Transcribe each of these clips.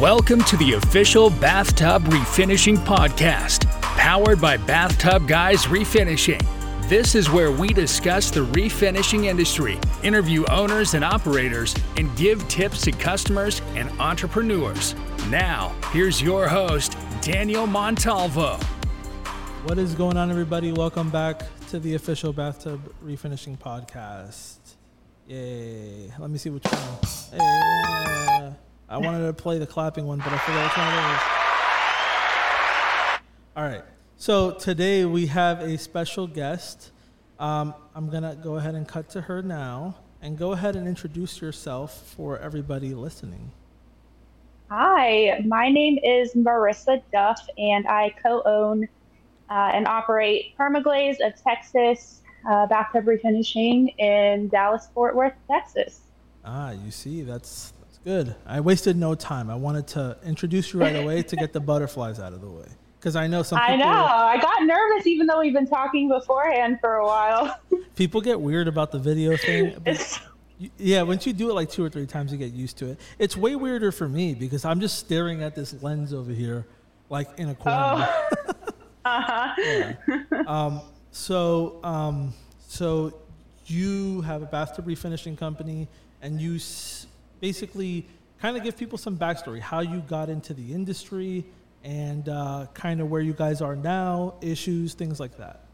Welcome to the official Bathtub Refinishing Podcast, powered by Bathtub Guys Refinishing. This is where we discuss the refinishing industry, interview owners and operators, and give tips to customers and entrepreneurs. Now, here's your host, Daniel Montalvo. What is going on, everybody? Welcome back to the official Bathtub Refinishing Podcast. Yay. Let me see which one. Hey. I wanted to play the clapping one, but I forgot which one it is. All right. So today we have a special guest. Um, I'm going to go ahead and cut to her now. And go ahead and introduce yourself for everybody listening. Hi, my name is Marissa Duff, and I co own uh, and operate Permaglaze of Texas uh, bathtub refinishing in Dallas, Fort Worth, Texas. Ah, you see, that's good. I wasted no time. I wanted to introduce you right away to get the butterflies out of the way because I know some. People, I know. I got nervous, even though we've been talking beforehand for a while. people get weird about the video thing. It's- Yeah, once you do it like two or three times, you get used to it. It's way weirder for me because I'm just staring at this lens over here, like in a corner. Oh. uh-huh. Yeah. Um, so, um, so you have a bathtub refinishing company, and you s- basically kind of give people some backstory, how you got into the industry, and uh, kind of where you guys are now, issues, things like that.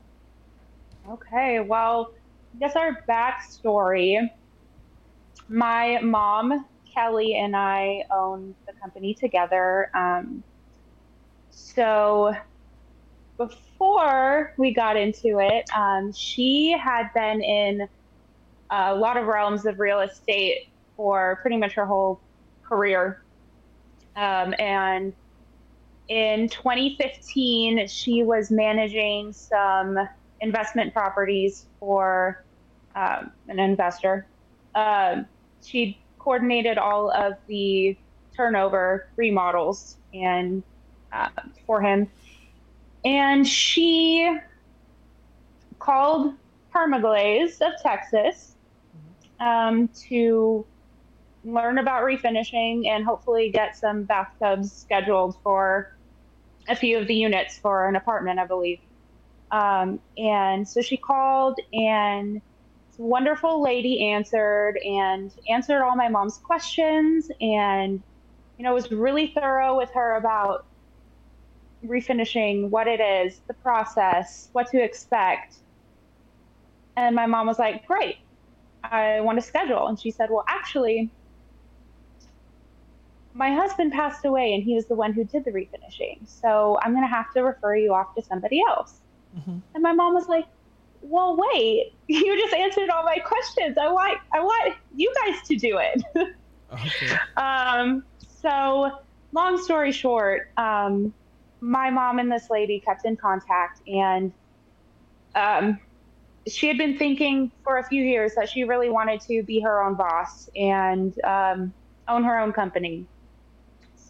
Okay, well, I guess our backstory. My mom, Kelly, and I own the company together. Um, so before we got into it, um, she had been in a lot of realms of real estate for pretty much her whole career. Um, and in 2015, she was managing some investment properties for um, an investor. Um, she coordinated all of the turnover remodels and uh, for him, and she called Permaglaze of Texas um, to learn about refinishing and hopefully get some bathtubs scheduled for a few of the units for an apartment, I believe. Um, and so she called, and this wonderful lady answered and answered all my mom's questions, and you know was really thorough with her about refinishing, what it is, the process, what to expect. And my mom was like, "Great, I want to schedule." And she said, "Well, actually." My husband passed away, and he was the one who did the refinishing. So I'm going to have to refer you off to somebody else. Mm-hmm. And my mom was like, "Well, wait, you just answered all my questions. I want, I want you guys to do it." Okay. um, so, long story short, um, my mom and this lady kept in contact, and um, she had been thinking for a few years that she really wanted to be her own boss and um, own her own company.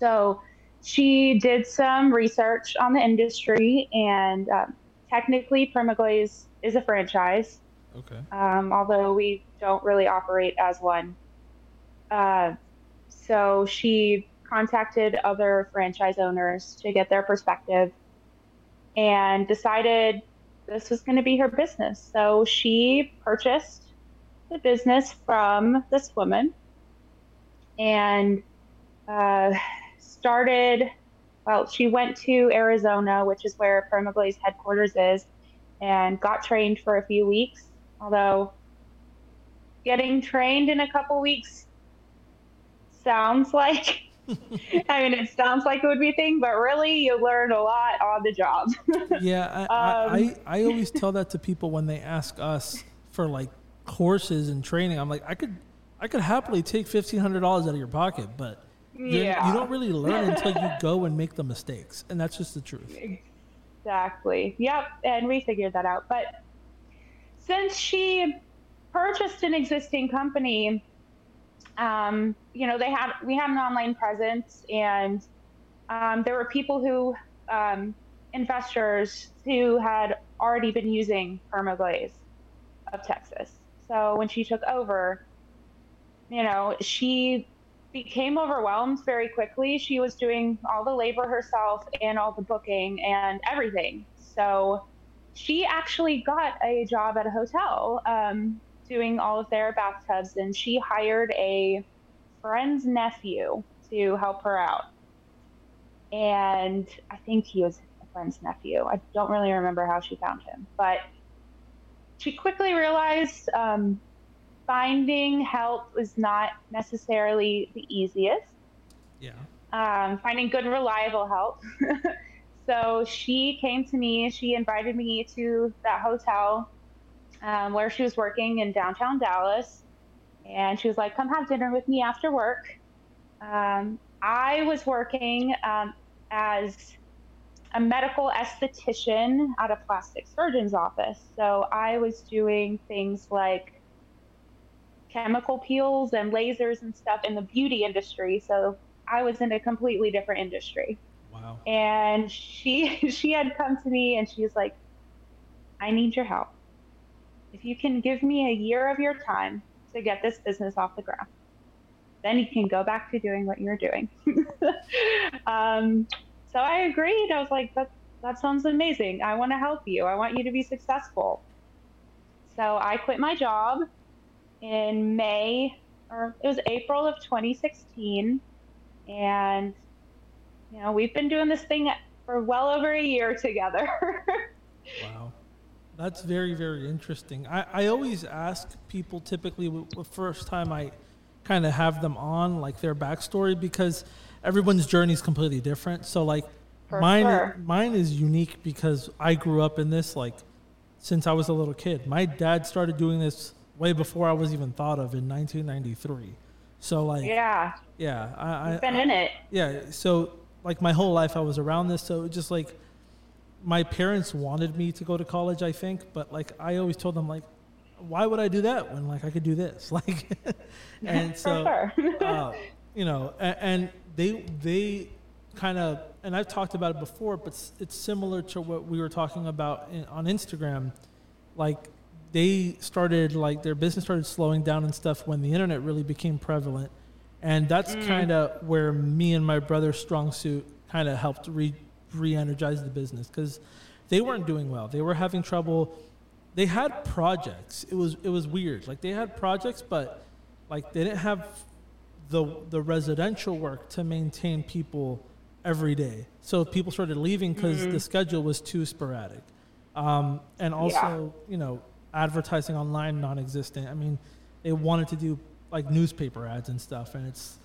So, she did some research on the industry and. Um, technically Permaglaze is a franchise, Okay. um, although we don't really operate as one. Uh, so she contacted other franchise owners to get their perspective and decided this was going to be her business. So she purchased the business from this woman and uh, started well, she went to Arizona, which is where Permaglaze headquarters is, and got trained for a few weeks. Although getting trained in a couple weeks sounds like, I mean, it sounds like it would be a thing, but really you learn a lot on the job. Yeah, I, Um, I, I always tell that to people when they ask us for like courses and training. I'm like, I could, I could happily take fifteen hundred dollars out of your pocket, but Yeah. you don't really learn until you go and make the mistakes, and that's just the truth. Exactly. Yep. And we figured that out. But since she purchased an existing company, um, you know, they have we have an online presence, and um, there were people who um, investors who had already been using Permaglaze of Texas. So when she took over, you know, she became overwhelmed very quickly. She was doing all the labor herself and all the booking and everything. So she actually got a job at a hotel um, doing all of their bathtubs, and she hired a friend's nephew to help her out. And I think he was a friend's nephew. I don't really remember how she found him, but she quickly realized um, finding help was not necessarily the easiest. Yeah. Um, finding good, reliable help. so she came to me. She invited me to that hotel um, where she was working in downtown Dallas. And she was like, come have dinner with me after work. Um, I was working um, as a medical esthetician at a plastic surgeon's office. So I was doing things like chemical peels and lasers and stuff in the beauty industry. So I was in a completely different industry. Wow. And she she had come to me and she was like, I need your help. If you can give me a year of your time to get this business off the ground, then you can go back to doing what you're doing. um, so I agreed. I was like, that that sounds amazing. I want to help you. I want you to be successful. So I quit my job in May, or it was April of 2016. And, you know, we've been doing this thing for well over a year together. wow. That's very, very interesting. I, I always ask people typically the first time I kind of have them on, like their backstory, because everyone's journey is completely different. So, like, For mine, sure. mine is unique because I grew up in this, like, since I was a little kid. My dad started doing this way before I was even thought of in 1993. So like yeah, yeah, I, I been in it. yeah. So like my whole life I was around this. So it just like my parents wanted me to go to college, I think, but like I always told them like, why would I do that when like I could do this? Like, and so uh, you know, and, and they they kind of and I've talked about it before, but it's, it's similar to what we were talking about in, on Instagram. Like they started like their business started slowing down and stuff when the internet really became prevalent, and that's kind of where me and my brother's strong suit kind of helped re re-energize the business because they weren't doing well. They were having trouble. They had projects. It was it was weird. Like they had projects, but like they didn't have the the residential work to maintain people every day. So people started leaving because the schedule was too sporadic, um, and also you know advertising online non-existent. I mean, they wanted to do like newspaper ads and stuff, and it's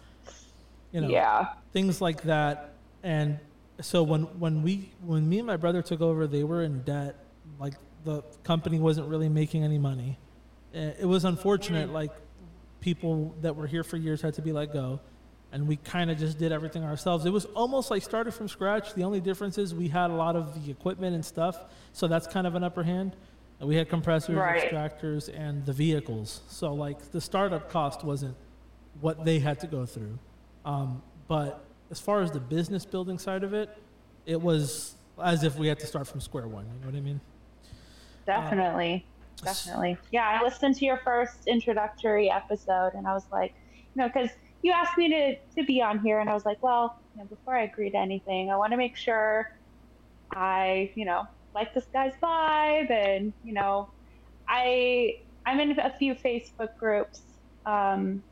you know yeah. things like that. And so when when we when me and my brother took over, they were in debt. Like the company wasn't really making any money. It was unfortunate. Like people that were here for years had to be let go, and we kind of just did everything ourselves. It was almost like started from scratch. The only difference is we had a lot of the equipment and stuff, so that's kind of an upper hand. And we had compressors, Right. extractors, and the vehicles. So like the startup cost wasn't what they had to go through. Um, but as far as the business building side of it, it was as if we had to start from square one. You know what I mean? Definitely. Definitely. Yeah, I listened to your first introductory episode and I was like, you know, because you asked me to, to be on here and I was like, well, you know, before I agree to anything, I want to make sure I, you know, like this guy's vibe and, you know, I I'm in a few Facebook groups um,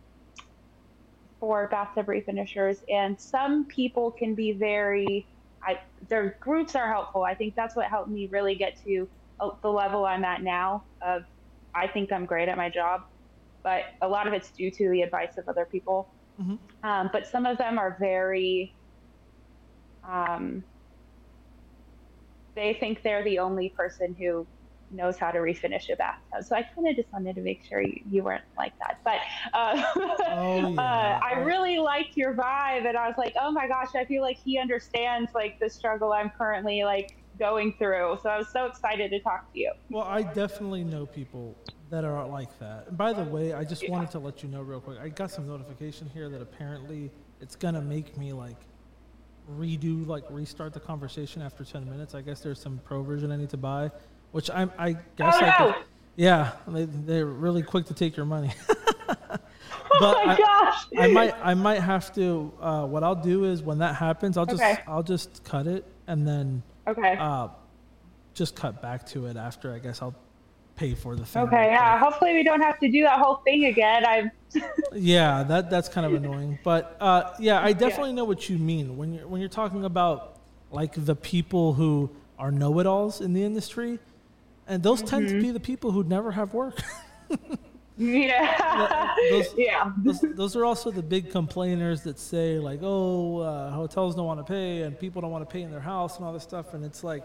for bathtub refinishers and some people can be very I, their groups are helpful. I think that's what helped me really get to uh, the level I'm at now. Of I think I'm great at my job, but a lot of it's due to the advice of other people. Mhm. Um, but some of them are very. Um, they think they're the only person who knows how to refinish a bathtub. So I kind of just wanted to make sure you, you weren't like that. But uh, Oh, yeah. uh, I I- really liked your vibe, and I was like, oh my gosh, I feel like he understands like the struggle I'm currently like going through. So I was so excited to talk to you. Well, I definitely know people that are like that. And by the way, I just wanted to let you know real quick. I got some notification here that apparently it's gonna make me like redo, like restart the conversation after ten minutes. I guess there's some pro version I need to buy, which I'm, I guess Oh, I no. could, yeah, they, they're really quick to take your money. oh my I, gosh! I might I might have to. Uh, what I'll do is when that happens, I'll just Okay. I'll just cut it and then Okay. uh, just cut back to it after. I guess I'll pay for the thing. Okay. Yeah. Hopefully we don't have to do that whole thing again. I'm. Yeah, that that's kind of annoying. But uh, yeah, I definitely know what you mean when you're when you're talking about like the people who are know-it-alls in the industry, and those tend Mm-hmm. to be the people who never have work. Yeah. those- yeah. those, those are also the big complainers that say like, oh, uh, hotels don't want to pay and people don't want to pay in their house and all this stuff. And it's like,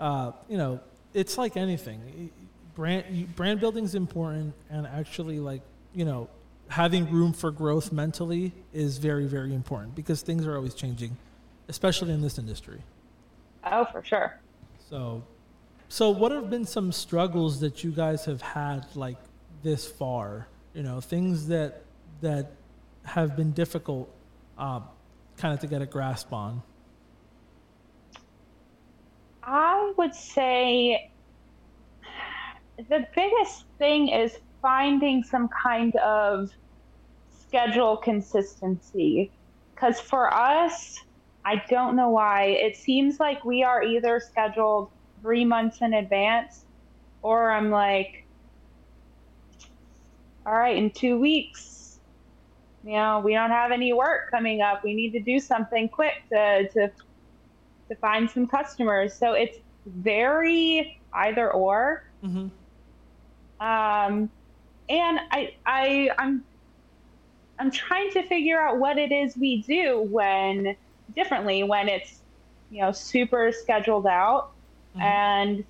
uh, you know, it's like anything. Brand you, brand building is important, and actually, like you know, having room for growth mentally is very, very important because things are always changing, especially in this industry. Oh, for sure. So, so what have been some struggles that you guys have had like this far? You know, things that that have been difficult, uh, kind of to get a grasp on. I would say the biggest thing is finding some kind of schedule consistency. Because for us, I don't know why, it seems like we are either scheduled three months in advance or I'm like, all right, in two weeks, you know, we don't have any work coming up. We need to do something quick to, to to find some customers. So it's very either or. Mm-hmm. Um, and I, I, I'm, I'm trying to figure out what it is we do when differently when it's, you know, super scheduled out Mhm. and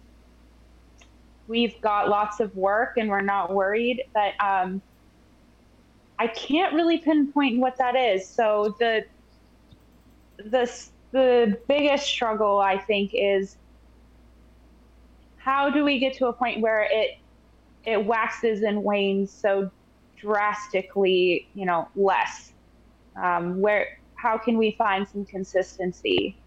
we've got lots of work and we're not worried. But um, I can't really pinpoint what that is. So the, the the biggest struggle I think is how do we get to a point where it it waxes and wanes so drastically, you know, less? Um, where how can we find some consistency?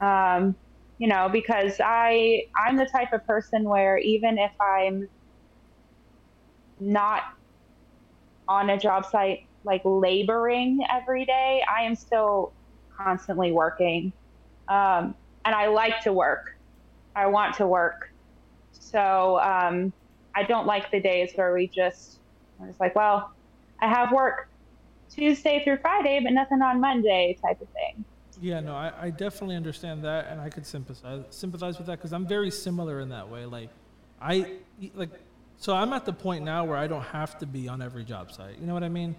Um, you know, because I I'm the type of person where even if I'm not on a job site like laboring every day, I am still constantly working. Um, and I like to work. I want to work. So um, I don't like the days where we just, I'm just like, well, I have work Tuesday through Friday, but nothing on Monday type of thing. Yeah, no, I, I definitely understand that, and I could sympathize sympathize with that because I'm very similar in that way. Like, I like, so I'm at the point now where I don't have to be on every job site. You know what I mean?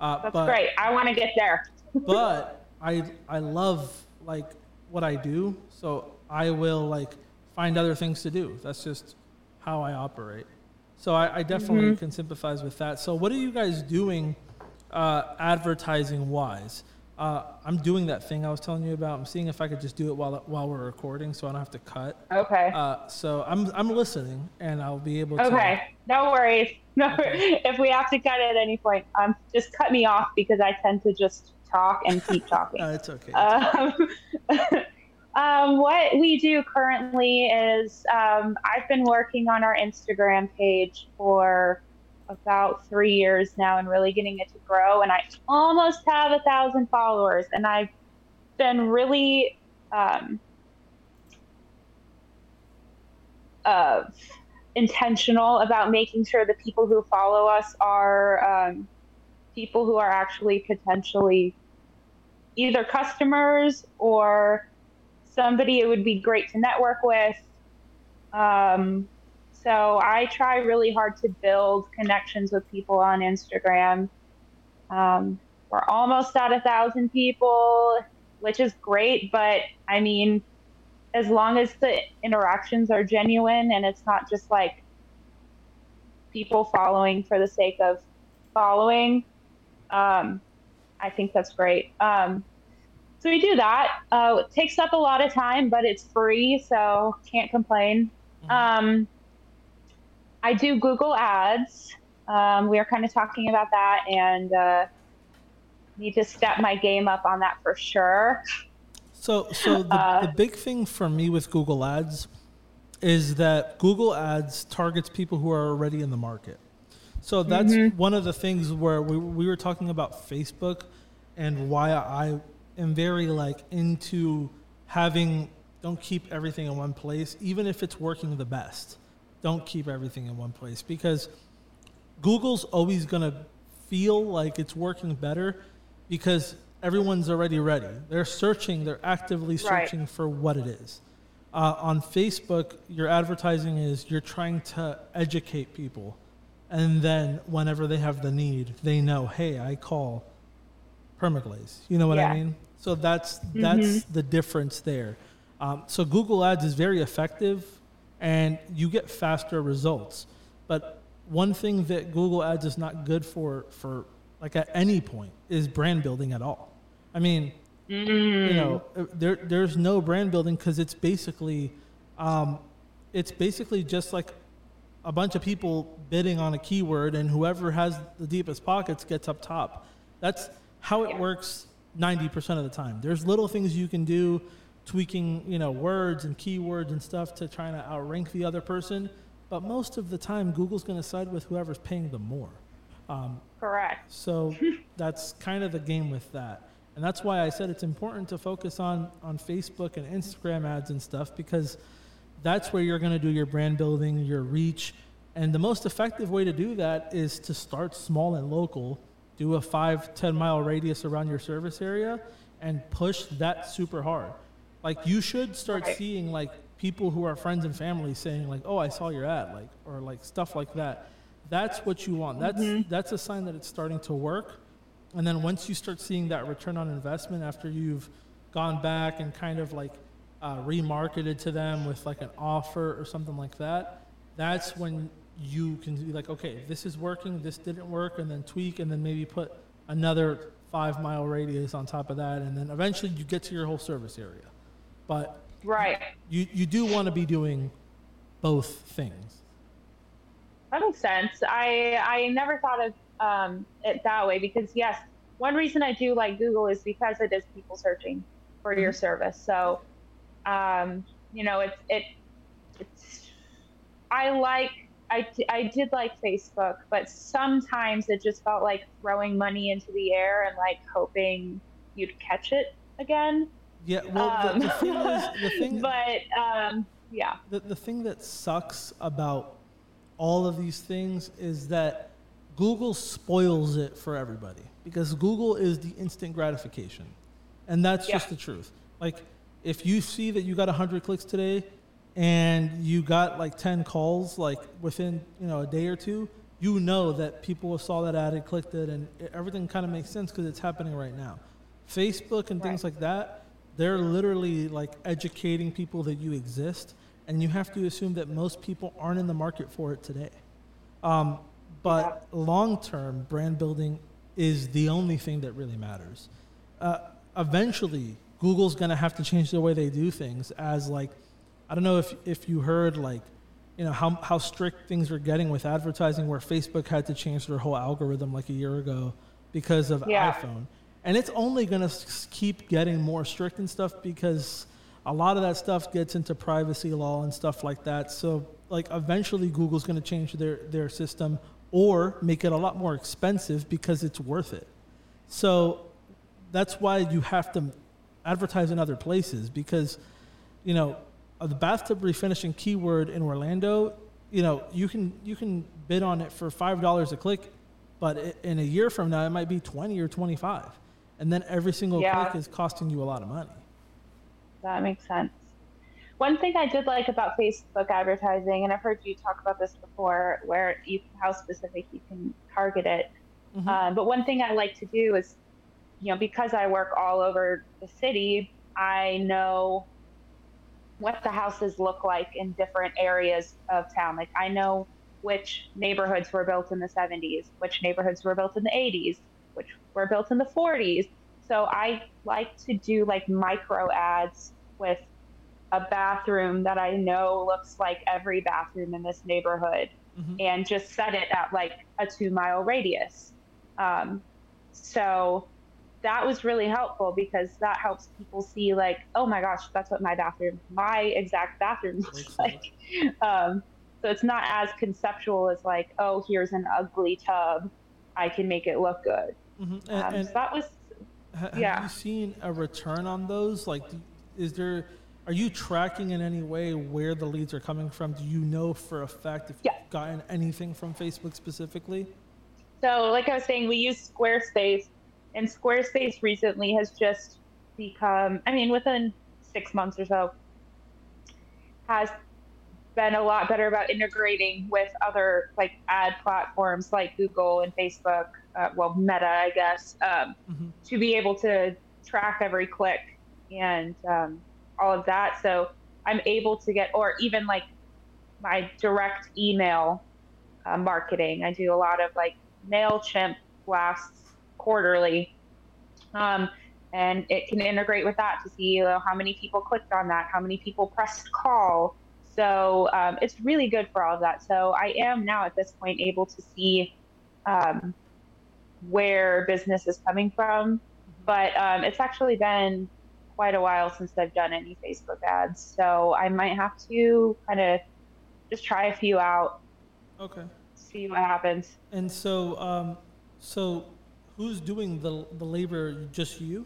Uh, That's but, great. I want to get there. but I I love like what I do, so I will like find other things to do. That's just how I operate. So I, I definitely can sympathize with that. So what are you guys doing, uh, advertising wise? Uh, I'm doing that thing I was telling you about. I'm seeing if I could just do it while while we're recording, so I don't have to cut. Okay. Uh, so I'm I'm listening, and I'll be able to. Okay. No worries. No, if we have to cut at any point, um, just cut me off because I tend to just talk and keep talking. Uh, it's okay. Um, um, what we do currently is um, I've been working on our Instagram page for about three years now and really getting it to grow. And I almost have a thousand followers, and I've been really um, uh, intentional about making sure the people who follow us are um, people who are actually potentially either customers or somebody it would be great to network with. Um, so I try really hard to build connections with people on Instagram. Um, we're almost at a thousand people, which is great, but I mean, as long as the interactions are genuine and it's not just like people following for the sake of following, um, I think that's great. Um, so we do that. Uh, it takes up a lot of time, but it's free, so can't complain. Um, I do Google Ads. Um, we are kind of talking about that, and uh, need to step my game up on that for sure. So, so the, Uh, the big thing for me with Google Ads is that Google Ads targets people who are already in the market. So that's mm-hmm. one of the things where we, we were talking about Facebook and why I am very like into having don't keep everything in one place, even if it's working the best. Don't keep everything in one place because Google's always gonna feel like it's working better because everyone's already ready. They're searching, they're actively searching right. for what it is. Uh, on Facebook, your advertising is you're trying to educate people. And then whenever they have the need, they know, hey, I call Permaglaze. You know what yeah. I mean? So that's mm-hmm. that's the difference there. Um, so Google Ads is very effective, and you get faster results. But one thing that Google Ads is not good for for like at any point is brand building at all. I mean, mm. you know, there there's no brand building because it's basically, um, it's basically just like a bunch of people bidding on a keyword, and whoever has the deepest pockets gets up top. That's how it yeah. works 90% of the time. There's little things you can do, tweaking, you know, words and keywords and stuff to try to outrank the other person. But most of the time, Google's going to side with whoever's paying them more. Um, Correct. So that's kind of the game with that. And that's why I said it's important to focus on, on Facebook and Instagram ads and stuff because that's where you're going to do your brand building, your reach. And the most effective way to do that is to start small and local, do a five, 10 mile radius around your service area, and push that super hard. Like you should start right. seeing like people who are friends and family saying like, "Oh, I saw your ad," like or like stuff like that. That's what you want. That's mm-hmm. that's a sign that it's starting to work. And then once you start seeing that return on investment after you've gone back and kind of like uh, remarketed to them with like an offer or something like that, that's when you can be like, okay, this is working, this didn't work, and then tweak, and then maybe put another five mile radius on top of that, and then eventually you get to your whole service area. But right, you you do want to be doing both things. That makes sense. I I never thought of um, it that way because yes, one reason I do like Google is because it is people searching for your mm-hmm. service. So, um, you know, it's it it's I like I, I did like Facebook, but sometimes it just felt like throwing money into the air and like hoping you'd catch it again. Yeah, well, um, the, the, thing is, the thing, but um, yeah, the the thing that sucks about all of these things is that Google spoils it for everybody because Google is the instant gratification. And that's yeah. just the truth. Like, if you see that you got 100 clicks today and you got like 10 calls, like within, you know, a day or two, you know that people saw that ad and clicked it and everything kind of makes sense because it's happening right now. Facebook and right. things like that, they're literally like educating people that you exist and you have to assume that most people aren't in the market for it today. Um, but long term, brand building is the only thing that really matters. Uh, eventually, Google's going to have to change the way they do things. As like, I don't know if if you heard like, you know how how strict things are getting with advertising, where Facebook had to change their whole algorithm like a year ago because of yeah. iPhone, and it's only going to keep getting more strict and stuff because a lot of that stuff gets into privacy law and stuff like that. So like eventually Google's going to change their their system or make it a lot more expensive because it's worth it. So that's why you have to advertise in other places because, you know, the bathtub refinishing keyword in Orlando, you know, you can you can bid on it for five dollars a click, but in a year from now it might be twenty or twenty five, and then every single yeah. click is costing you a lot of money. That makes sense. One thing I did like about Facebook advertising, and I've heard you talk about this before, where you how specific you can target it. Mm-hmm. Um, but one thing I like to do is, you know, because I work all over the city, I know what the houses look like in different areas of town. Like I know which neighborhoods were built in the 70s, which neighborhoods were built in the 80s, which were built in the 40s. So I like to do like micro ads with a bathroom that I know looks like every bathroom in this neighborhood mm-hmm. and just set it at like a two mile radius. Um, so that was really helpful because that helps people see like, oh my gosh, that's what my bathroom, my exact bathroom looks like. Um, So it's not as conceptual as like, oh, here's an ugly tub. I can make it look good. Mm-hmm. And, um, and so that was, ha- yeah. Have you seen a return on those? Like, is there, are you tracking in any way where the leads are coming from? Do you know for a fact if yeah. you've gotten anything from Facebook specifically? So, like I was saying, we use Squarespace, and Squarespace recently has just become, I mean, within six months or so, has been a lot better about integrating with other like ad platforms like Google and Facebook, uh, well, Meta, I guess, um, mm-hmm. to be able to track every click and um, all of that. So I'm able to get, or even like my direct email uh, marketing. I do a lot of like MailChimp blasts quarterly. Um, and it can integrate with that to see you know, how many people clicked on that, how many people pressed call. So um, it's really good for all of that. So I am now at this point able to see um, where business is coming from, but um, it's actually been quite a while since I've done any Facebook ads. So I might have to kind of just try a few out. Okay. See what happens. And so, um, so who's doing the the labor? Just you,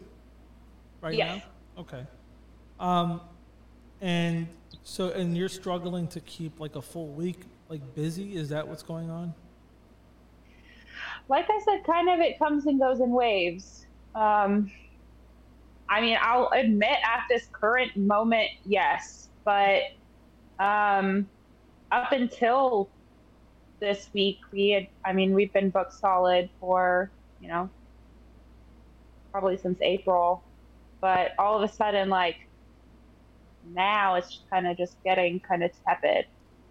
right yes. now? Okay. Um, and so, and you're struggling to keep like a full week like busy. Is that what's going on? Like I said, kind of it comes and goes in waves. Um, I mean, I'll admit at this current moment, yes, but um, up until this week, we had, I mean, we've been booked solid for, you know, probably since April. But all of a sudden, like, now it's kind of just getting kind of tepid.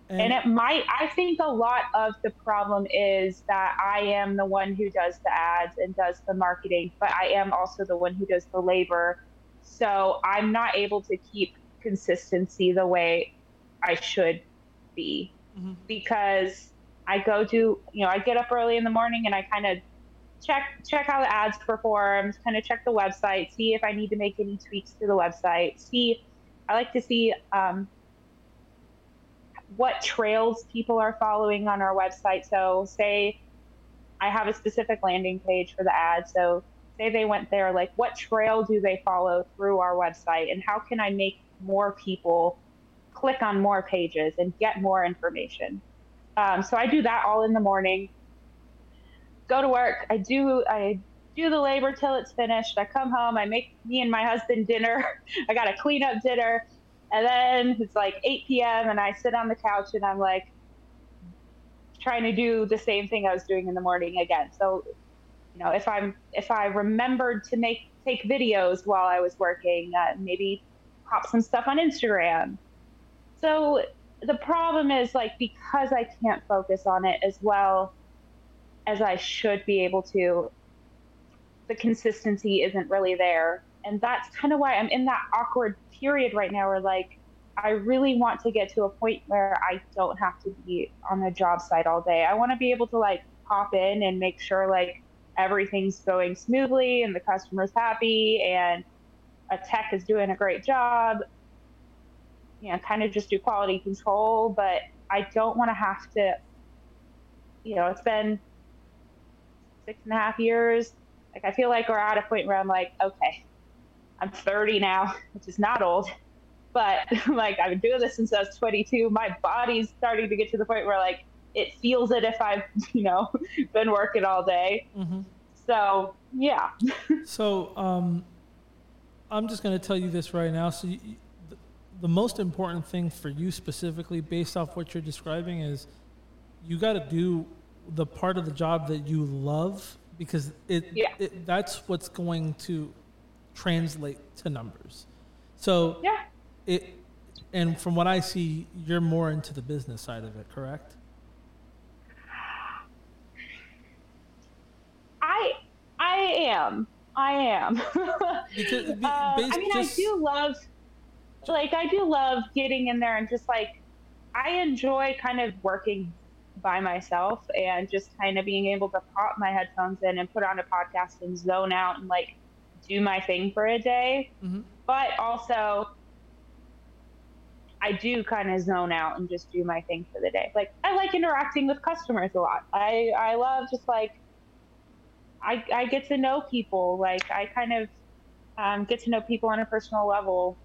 And, and, it might, I think a lot of the problem is that I am the one who does the ads and does the marketing, but I am also the one who does the labor. So I'm not able to keep consistency the way I should be mm-hmm. because I go to, you know, I get up early in the morning and I kind of check check how the ads performed, kind of check the website, see if I need to make any tweaks to the website, see I like to see um, what trails people are following on our website. So, say I have a specific landing page for the ad. So, say they went there, like what trail do they follow through our website, and how can I make more people click on more pages and get more information? Um, so, I do that all in the morning. Go to work. I do. I do the labor till it's finished. I come home, I make me and my husband dinner. I got to clean up dinner. And then it's like 8 p.m. and I sit on the couch and I'm like trying to do the same thing I was doing in the morning again. So, you know, if I'm if I remembered to make take videos while I was working, uh, maybe pop some stuff on Instagram. So the problem is like because I can't focus on it as well as I should be able to, the consistency isn't really there. And that's kind of why I'm in that awkward period right now where like I really want to get to a point where I don't have to be on the job site all day. I want to be able to like pop in and make sure like everything's going smoothly and the customer's happy and a tech is doing a great job. You know, kind of just do quality control, but I don't want to have to, you know, it's been six and a half years like I feel like we're at a point where I'm like, okay, I'm 30 now, which is not old, but like I've been doing this since I was 22. My body's starting to get to the point where like it feels it if I've you know been working all day. Mm-hmm. So yeah. so um, I'm just going to tell you this right now. So you, the, the most important thing for you specifically, based off what you're describing, is you got to do the part of the job that you love because it, yeah. it that's what's going to translate to numbers. So yeah, it and from what I see, you're more into the business side of it, correct? I I am. I am. because, uh, I mean, just, I do love, like, I do love getting in there and just like, I enjoy kind of working by myself and just kind of being able to pop my headphones in and put on a podcast and zone out and like do my thing for a day. Mm-hmm. But also, I do kind of zone out and just do my thing for the day. Like I like interacting with customers a lot. I I love just like I I get to know people. Like I kind of um, get to know people on a personal level.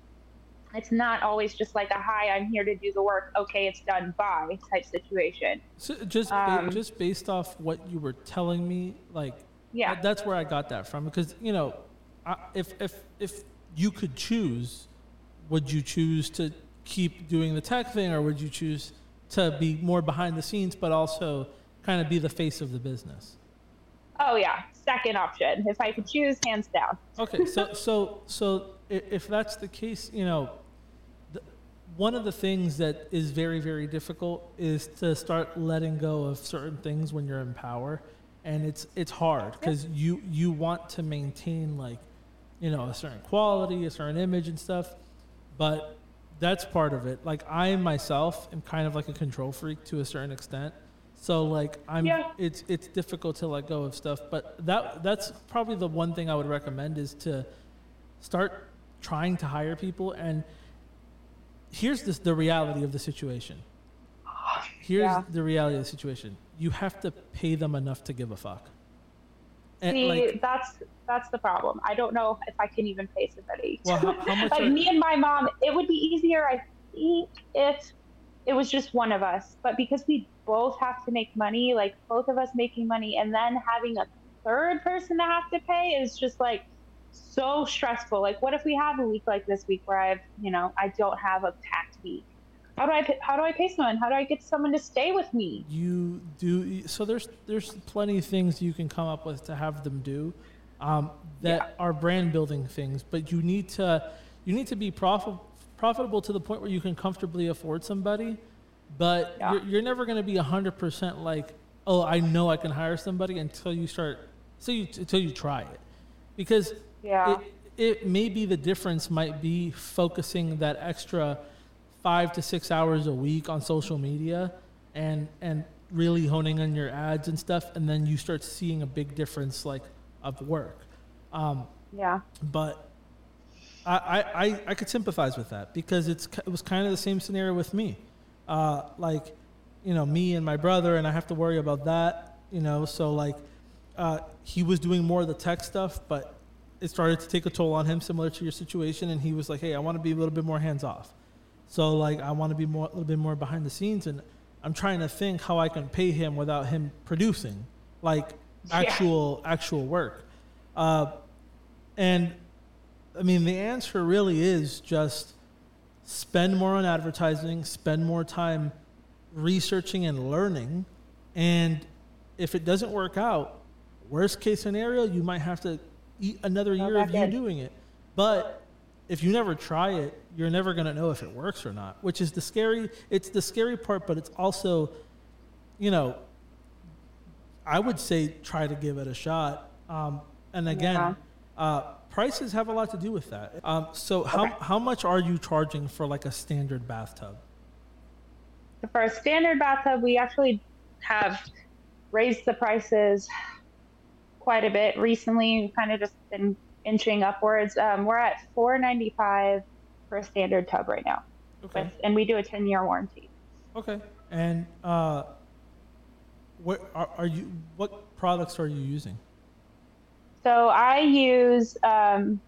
It's not always just like a hi, I'm here to do the work. Okay, it's done. Bye type situation. So just um, just based off what you were telling me, like yeah, that's where I got that from. Because you know, I, if if if you could choose, would you choose to keep doing the tech thing, or would you choose to be more behind the scenes, but also kind of be the face of the business? Oh yeah, second option. If I could choose, hands down. okay, so so so if that's the case, you know, the, one of the things that is very very difficult is to start letting go of certain things when you're in power, and it's it's hard because you you want to maintain like, you know, a certain quality, a certain image and stuff, but that's part of it. Like I myself am kind of like a control freak to a certain extent. So like I'm yeah. it's it's difficult to let go of stuff, but that that's probably the one thing I would recommend is to start trying to hire people and here's this the reality of the situation. Here's yeah. the reality of the situation. You have to pay them enough to give a fuck. And See, like, that's that's the problem. I don't know if I can even pay somebody. Well, how, how like are, me and my mom, it would be easier, I think, if it was just one of us. But because we both have to make money, like both of us making money, and then having a third person to have to pay is just like so stressful. Like, what if we have a week like this week where I've, you know, I don't have a packed week? How do I pay, how do I pay someone? How do I get someone to stay with me? You do so. There's there's plenty of things you can come up with to have them do um, that yeah. are brand building things, but you need to you need to be profit, profitable to the point where you can comfortably afford somebody. But yeah. you're, you're never going to be hundred percent like, oh, I know I can hire somebody until you start, so you until you try it, because yeah. it, it may be the difference might be focusing that extra five to six hours a week on social media and and really honing on your ads and stuff and then you start seeing a big difference like of work. Um, yeah. but I, I, I could sympathize with that because it's it was kind of the same scenario with me. Uh, like you know me and my brother and i have to worry about that you know so like uh, he was doing more of the tech stuff but it started to take a toll on him similar to your situation and he was like hey i want to be a little bit more hands off so like I want to be more a little bit more behind the scenes, and I'm trying to think how I can pay him without him producing like actual yeah. actual work. Uh, and I mean the answer really is just spend more on advertising, spend more time researching and learning, and if it doesn't work out, worst case scenario, you might have to another year of you doing it. But if you never try it, you're never going to know if it works or not, which is the scary, it's the scary part, but it's also, you know, I would say try to give it a shot. Um, and again, yeah. uh, prices have a lot to do with that. Um, so how, okay. how much are you charging for like a standard bathtub? For a standard bathtub, we actually have raised the prices quite a bit recently. We've kind of just been inching upwards. Um, we're at 495 for a standard tub right now. Okay. With, and we do a 10 year warranty. Okay. And uh, what are, are, you? What products are you using? So I use um,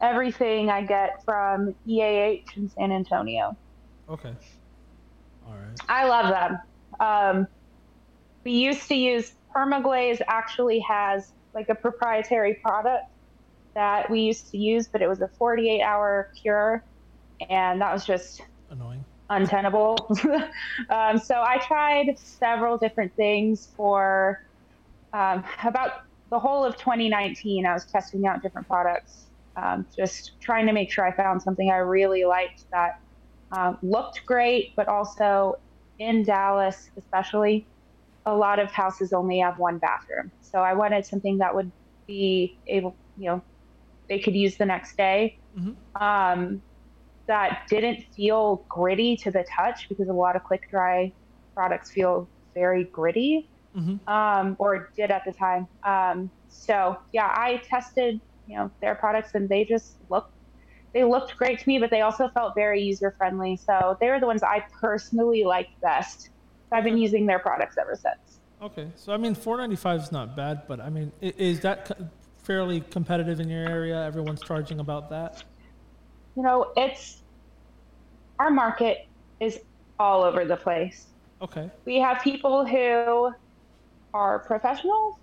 everything I get from EAH in San Antonio. Okay. All right. I love them. Um, we used to use Permaglaze. Actually, has like a proprietary product that we used to use, but it was a 48 hour cure, and that was just annoying, untenable. um, so I tried several different things for um, about the whole of 2019. I was testing out different products, um, just trying to make sure I found something I really liked that um, looked great, but also in Dallas, especially. A lot of houses only have one bathroom. So I wanted something that would be able, you know, they could use the next day. Mm-hmm. Um, that didn't feel gritty to the touch because a lot of quick dry products feel very gritty, mm-hmm. um, or did at the time. Um, so yeah, I tested you know their products and they just looked they looked great to me, but they also felt very user friendly. So they were the ones I personally liked best. I've been using their products ever since. Okay, so I mean, four ninety five is not bad, but I mean, is that fairly competitive in your area? Everyone's charging about that. You know, it's our market is all over the place. Okay. We have people who are professionals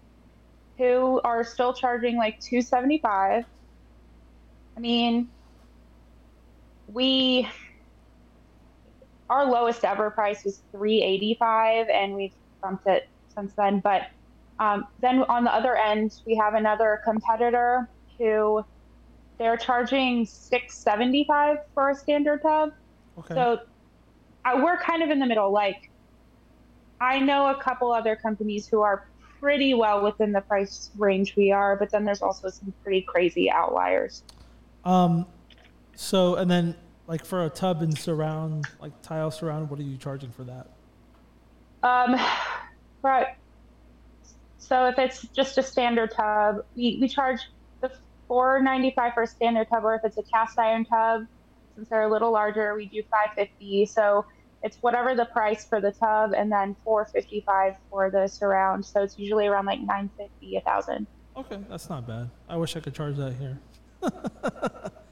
who are still charging like 275. I mean, we our lowest ever price was 385 and we've bumped it since then, but um, then on the other end, we have another competitor who they're charging 675 for a standard tub. Okay. So I, we're kind of in the middle. Like I know a couple other companies who are pretty well within the price range we are, but then there's also some pretty crazy outliers. Um, so and then like for a tub and surround, like tile surround, what are you charging for that? Um, right. So if it's just a standard tub, we, we charge the 495 for a standard tub, or if it's a cast iron tub, since they're a little larger, we do 550. So it's whatever the price for the tub, and then 455 for the surround. So it's usually around like 950, a thousand. Okay, that's not bad. I wish I could charge that here.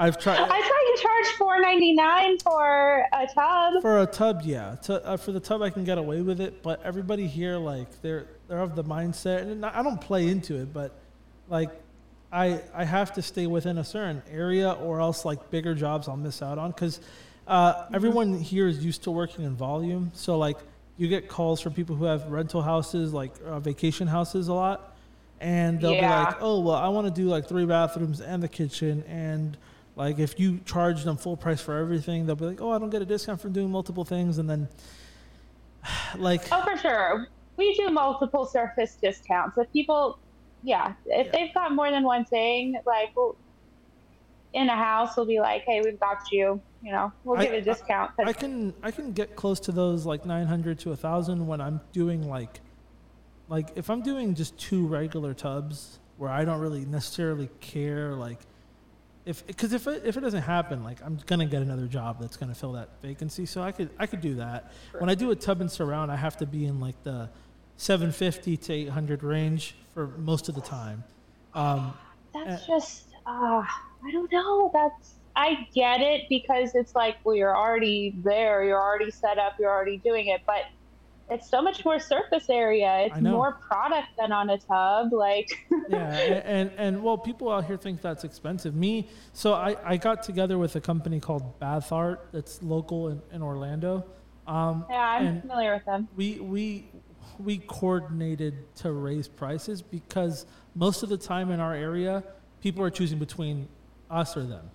I've tried. I thought you charged four ninety nine for a tub. For a tub, yeah. To, uh, for the tub, I can get away with it. But everybody here, like, they're they're of the mindset, and I don't play into it, but like, I I have to stay within a certain area, or else like bigger jobs I'll miss out on because uh, mm-hmm. everyone here is used to working in volume. So like, you get calls from people who have rental houses, like uh, vacation houses, a lot, and they'll yeah. be like, "Oh, well, I want to do like three bathrooms and the kitchen and." Like if you charge them full price for everything, they'll be like, "Oh, I don't get a discount for doing multiple things," and then like oh, for sure, we do multiple surface discounts. If people, yeah, if yeah. they've got more than one thing, like well, in a house, we'll be like, "Hey, we've got you." You know, we'll I, give a discount. I, I can I can get close to those like nine hundred to a thousand when I'm doing like like if I'm doing just two regular tubs where I don't really necessarily care like if because if it, if it doesn't happen, like I'm gonna get another job that's gonna fill that vacancy. So I could I could do that. Sure. When I do a tub and surround, I have to be in like the 750 to 800 range for most of the time. Um, that's just uh, I don't know. That's I get it because it's like well you're already there, you're already set up, you're already doing it, but it's so much more surface area. It's more product than on a tub. Like yeah, and, and, and well, people out here think that's expensive. Me, so I I got together with a company called Bath Art that's local in, in Orlando. Um, yeah, I'm familiar with them. We we we coordinated to raise prices because most of the time in our area, people are choosing between us or them.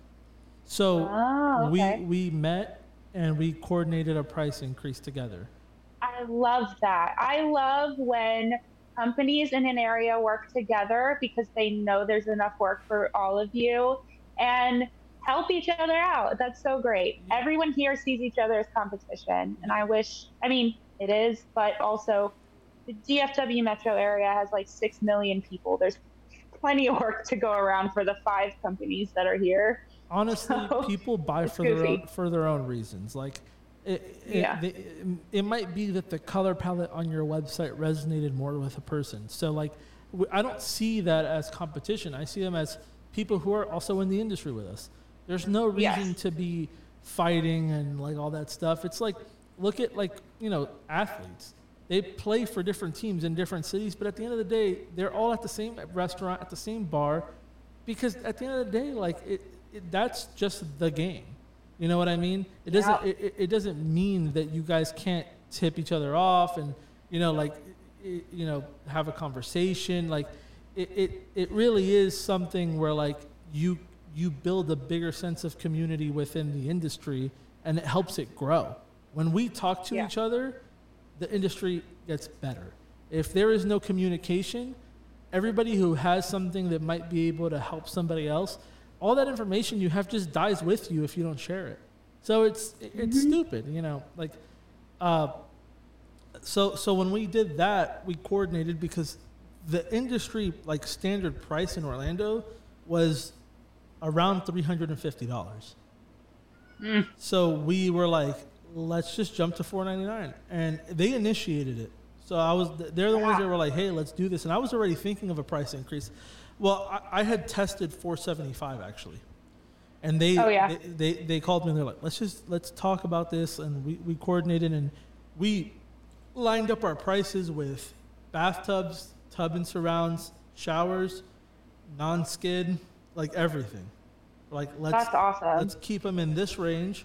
So oh, okay. we we met and we coordinated a price increase together. I love that. I love when companies in an area work together because they know there's enough work for all of you and help each other out. That's so great. Everyone here sees each other as competition. And I wish, I mean, it is, but also the DFW metro area has like 6 million people. There's plenty of work to go around for the five companies that are here. Honestly, so, people buy for their, own, for their own reasons. Like, it, yeah. It, it, might be that the color palette on your website resonated more with a person. So, like, I don't see that as competition. I see them as people who are also in the industry with us. There's no reason yes. to be fighting and like all that stuff. It's like, look at like, you know, athletes. They play for different teams in different cities, but at the end of the day, they're all at the same restaurant, at the same bar, because at the end of the day, like, it, it that's just the game. You know what I mean? It doesn't. Yeah. It, it doesn't mean that you guys can't tip each other off and you know like it, you know have a conversation. Like it, it it really is something where like you you build a bigger sense of community within the industry and it helps it grow. When we talk to yeah. each other, the industry gets better. If there is no communication, everybody who has something that might be able to help somebody else all that information you have just dies with you if you don't share it. So it's it's mm-hmm. stupid, you know. Like, uh, so so when we did that, we coordinated because the industry like standard price in Orlando was around three hundred and fifty dollars. So we were like, let's just jump to four ninety nine, and they initiated it. So I was, they're the ones that were like, hey, let's do this, and I was already thinking of a price increase. Well, I, I had tested four seventy five actually, and they, Oh, yeah. they, they they called me and they're like, let's just let's talk about this, and we we coordinated and we lined up our prices with bathtubs, tub and surrounds, showers, non-skid, like everything. Like let's That's awesome. let's keep them in this range,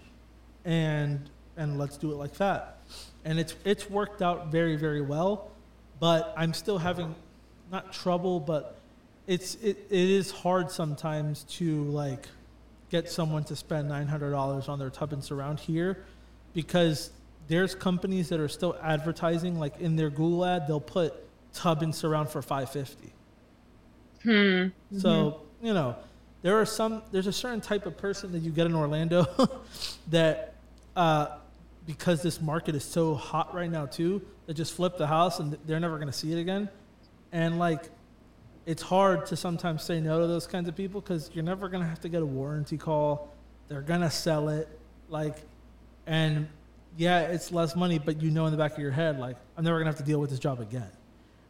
and and let's do it like that. And it's it's worked out very very well, but I'm still having not trouble, but it's it, it is hard sometimes to like get someone to spend nine hundred dollars on their tub and surround here, because there's companies that are still advertising like in their Google ad they'll put tub and surround for five fifty. Hmm. So you know, there are some. There's a certain type of person that you get in Orlando that, uh, because this market is so hot right now too, that just flip the house and they're never going to see it again, and like, it's hard to sometimes say no to those kinds of people because you're never going to have to get a warranty call. They're going to sell it, like, and yeah, it's less money, but you know in the back of your head, like, I'm never going to have to deal with this job again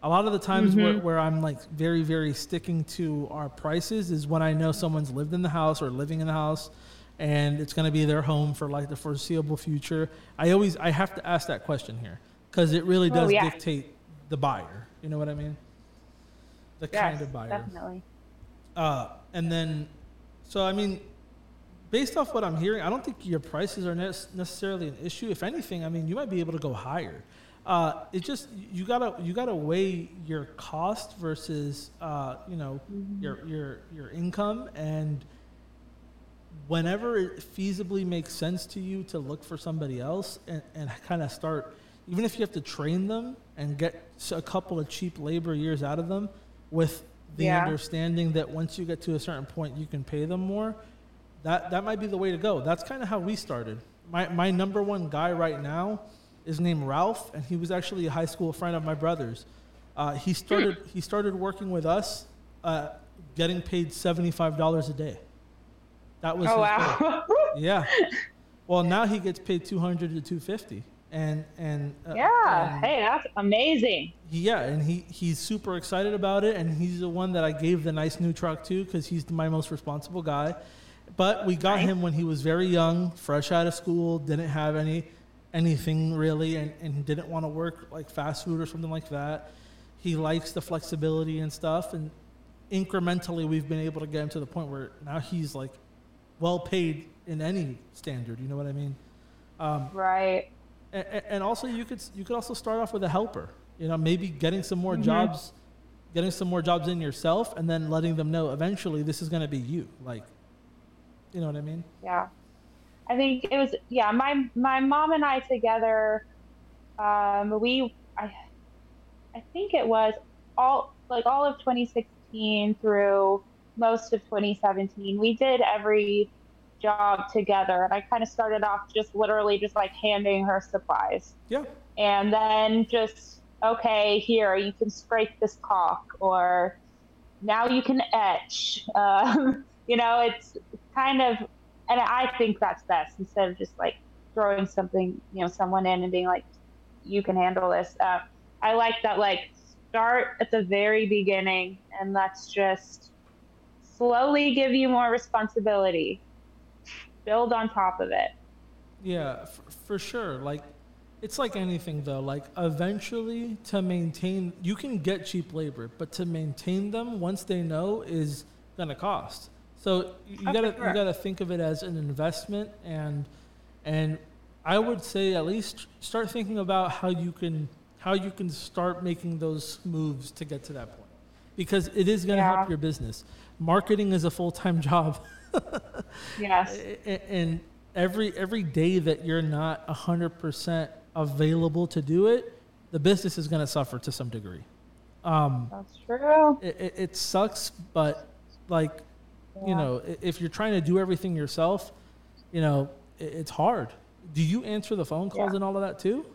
a lot of the times where, mm-hmm. where I'm like very, very sticking to our prices is when I know someone's lived in the house or living in the house and it's going to be their home for like the foreseeable future. I always, I have to ask that question here because it really Oh, does yeah. dictate the buyer. You know what I mean? The Yes, kind of buyer. definitely. Uh, and then, so I mean, based off what I'm hearing, I don't think your prices are nec- necessarily an issue. If anything, I mean, you might be able to go higher. Uh, it just you gotta you gotta weigh your cost versus uh, you know your your your income and whenever it feasibly makes sense to you to look for somebody else and, and kind of start even if you have to train them and get a couple of cheap labor years out of them with the Yeah. understanding that once you get to a certain point you can pay them more that that might be the way to go that's kind of how we started my, my number one guy right now is named ralph and he was actually a high school friend of my brother's uh, he started he started working with us uh, getting paid $75 a day that was Oh wow. Yeah. Well, now he gets paid 200 to 250 and and uh, yeah. and Hey, that's amazing. yeah, and he he's super excited about it and he's the one that I gave the nice new truck to cuz he's my most responsible guy. But we got Nice. him when he was very young, fresh out of school, didn't have any anything really and, and didn't want to work like fast food or something like that. He likes the flexibility and stuff and incrementally we've been able to get him to the point where now he's like well paid in any standard, you know what I mean? Um, Right. And, and also you could you could also start off with a helper you know maybe getting some more Mhm. jobs getting some more jobs in yourself and then letting them know eventually this is going to be you like you know what i mean Yeah. I think it was yeah, my my mom and I together um we I I think it was all like all of 2016 through most of 2017. We did every job together. And I kind of started off just literally just like handing her supplies. yeah. And then just okay here you can scrape this caulk or now you can etch. Um, you know it's kind of and i think that's best instead of just like throwing something you know someone in and being like you can handle this. Uh, i like that like start at the very beginning and let's just slowly give you more responsibility build on top of it. Yeah for, for sure. Like it's like anything though. Like eventually to maintain you can get cheap labor but to maintain them once they know is going to cost. So you, Oh, gotta sure. you gotta think of it as an investment and and i would say at least start thinking about how you can how you can start making those moves to get to that point. Because it is going to Yeah. help your business. Marketing is a full-time job yes and every every day that you're not 100% available to do it the business is going to suffer to some degree um, that's true it, it, it sucks but like you know if you're trying to do everything yourself you know it, it's hard do you answer the phone calls Yeah. and all of that too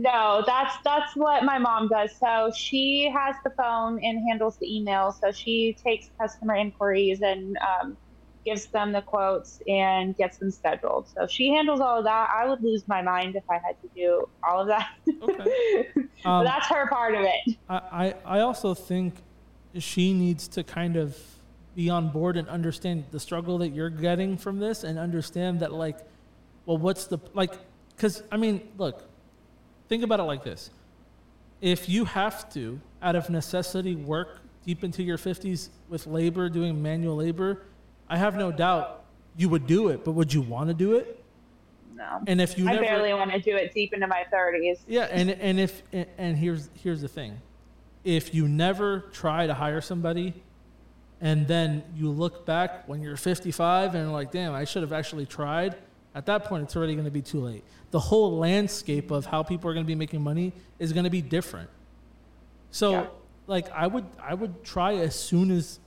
No, that's that's what my mom does. So she has the phone and handles the email. So she takes customer inquiries and um, gives them the quotes, and gets them scheduled. So she handles all of that. I would lose my mind if I had to do all of that. Okay. Um, that's her part of it. I, I also think she needs to kind of be on board and understand the struggle that you're getting from this and understand that like well what's the like because i mean look think about it like this if you have to out of necessity work deep into your 50s with labor doing manual labor i have no doubt you would do it but would you want to do it no and if you i never, barely want to do it deep into my 30s yeah and and if and here's here's the thing if you never try to hire somebody and then you look back when you're 55 and like, damn, I should have actually tried, at that point, it's already going to be too late. The whole landscape of how people are going to be making money is going to be different. So, yeah. like, I would, I would try as soon as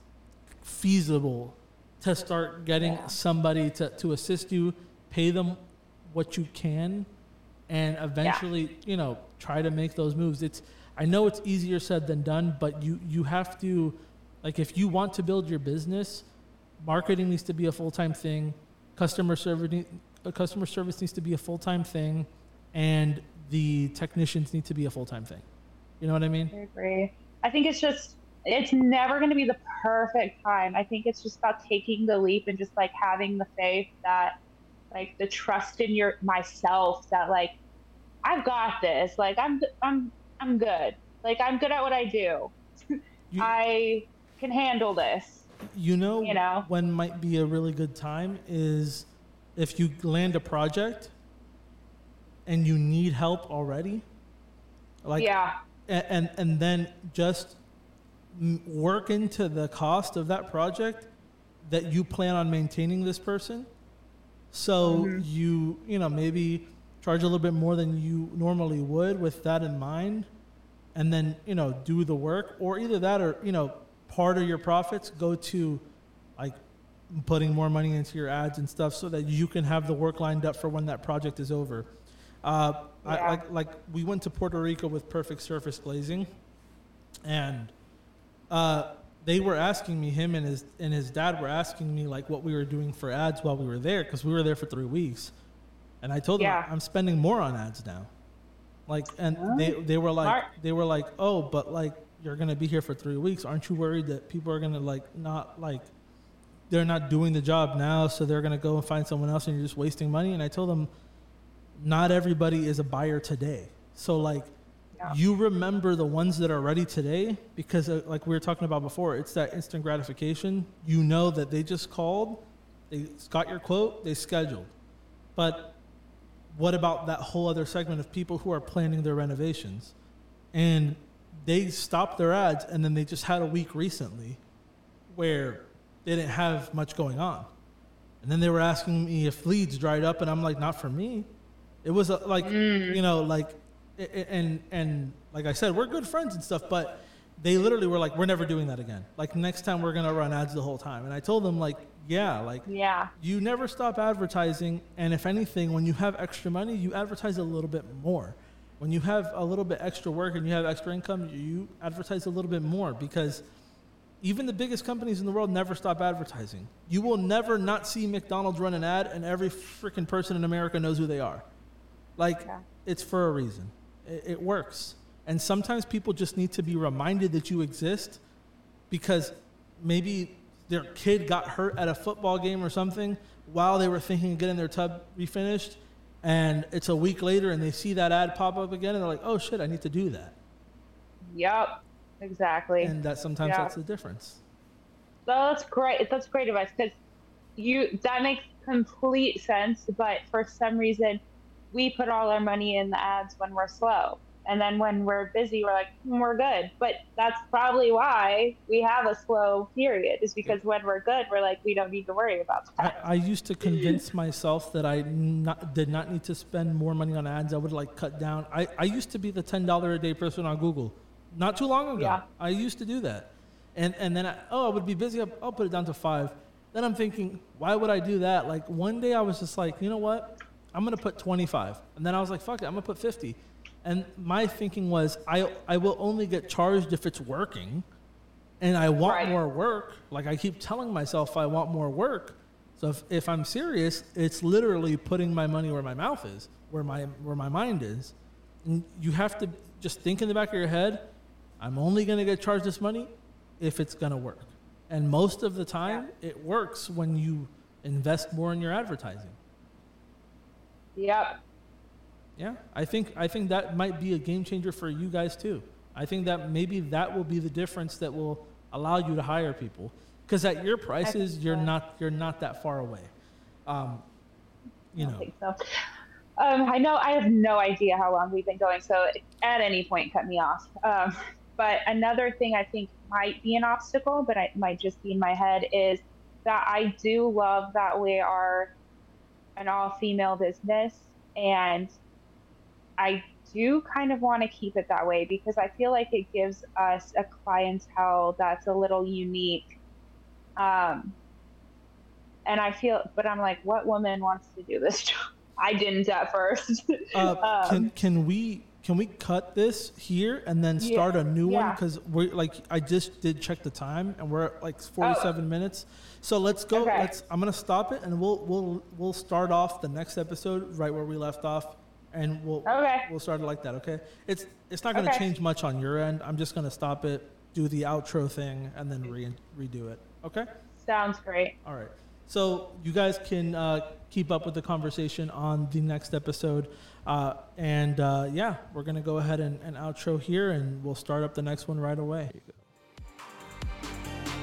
feasible to start getting yeah. somebody to, to assist you, pay them what you can, and eventually, yeah. you know, try to make those moves. It's, I know it's easier said than done, but you, you have to, like if you want to build your business, marketing needs to be a full-time thing, customer service uh, customer service needs to be a full-time thing, and the technicians need to be a full-time thing. You know what I mean? I agree. I think it's just it's never going to be the perfect time. I think it's just about taking the leap and just like having the faith that like the trust in your myself that like I've got this. Like I'm I'm I'm good. Like I'm good at what I do. You, I can handle this. You know, you know, when might be a really good time is if you land a project and you need help already. Like yeah, and and, and then just work into the cost of that project that you plan on maintaining this person. So mm-hmm. you you know maybe charge a little bit more than you normally would with that in mind and then you know do the work or either that or you know part of your profits go to like putting more money into your ads and stuff so that you can have the work lined up for when that project is over. Uh, yeah. I, like, like we went to Puerto Rico with Perfect Surface Glazing, and uh, they were asking me, him and his and his dad were asking me like what we were doing for ads while we were there because we were there for three weeks, and I told yeah. them I'm spending more on ads now, like and they they were like they were like oh but like you're gonna be here for three weeks. Aren't you worried that people are gonna like not like they're not doing the job now, so they're gonna go and find someone else, and you're just wasting money? And I told them, not everybody is a buyer today. So like, yeah. you remember the ones that are ready today because uh, like we were talking about before, it's that instant gratification. You know that they just called, they got your quote, they scheduled, but what about that whole other segment of people who are planning their renovations? And they stopped their ads and then they just had a week recently where they didn't have much going on. And then they were asking me if leads dried up, and I'm like, not for me. It was a, like, mm. you know, like, and and like I said, we're good friends and stuff, but they literally were like, we're never doing that again. Like next time we're gonna run ads the whole time. And I told them like, yeah, like, yeah, you never stop advertising, and if anything, when you have extra money, you advertise a little bit more when you have a little bit extra work and you have extra income, you advertise a little bit more because even the biggest companies in the world never stop advertising. You will never not see McDonald's run an ad and every freaking person in America knows who they are. Like, yeah. it's for a reason. It, it works. And sometimes people just need to be reminded that you exist because maybe their kid got hurt at a football game or something while they were thinking of getting their tub refinished and it's a week later and they see that ad pop up again and they're like oh shit i need to do that yep exactly and that sometimes yep. that's the difference so that's great that's great advice because you that makes complete sense but for some reason we put all our money in the ads when we're slow. And then when we're busy we're like mm, we're good. But that's probably why we have a slow period is because when we're good we're like we don't need to worry about that. I, I used to convince myself that i not, did not need to spend more money on ads. I would like cut down. I, I used to be the $10 a day person on google not too long ago. Yeah. i used to do that. And and then I, oh i would be busy I'll, I'll put it down to five. Then i'm thinking why would i do that? Like one day i was just like you know what i'm going to put 25 and then i was like fuck it i'm going to put 50 and my thinking was, I, I will only get charged if it's working. And I want right. more work. Like I keep telling myself I want more work. So if, if I'm serious, it's literally putting my money where my mouth is, where my where my mind is. And you have to just think in the back of your head, I'm only going to get charged this money if it's going to work. And most of the time, yeah. it works when you invest more in your advertising. Yep. Yeah, I think I think that might be a game changer for you guys too. I think that maybe that will be the difference that will allow you to hire people because at your prices you're so. not you're not that far away. Um, you know. I think so. Um, I know I have no idea how long we've been going, so at any point cut me off. Um, but another thing I think might be an obstacle, but it might just be in my head, is that I do love that we are an all female business and I do kind of want to keep it that way because I feel like it gives us a clientele that's a little unique. Um, and I feel, but I'm like, what woman wants to do this job? I didn't at first. uh, um, can can we can we cut this here and then start yeah, a new yeah. one because we're like I just did check the time and we're at like 47 oh. minutes. So let's go. Okay. Let's. I'm gonna stop it and we'll we'll we'll start off the next episode right where we left off and we'll okay. we'll start it like that. Okay. It's it's not going to okay. change much on your end. I'm just going to stop it, do the outro thing, and then re- redo it. Okay. Sounds great. All right. So you guys can uh, keep up with the conversation on the next episode, uh, and uh, yeah, we're going to go ahead and, and outro here, and we'll start up the next one right away.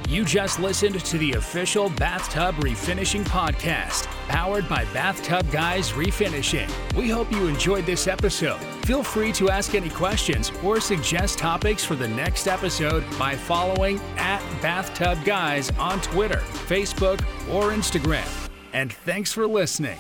You just listened to the official Bathtub Refinishing Podcast, powered by Bathtub Guys Refinishing. We hope you enjoyed this episode. Feel free to ask any questions or suggest topics for the next episode by following at Bathtub Guys on Twitter, Facebook, or Instagram. And thanks for listening.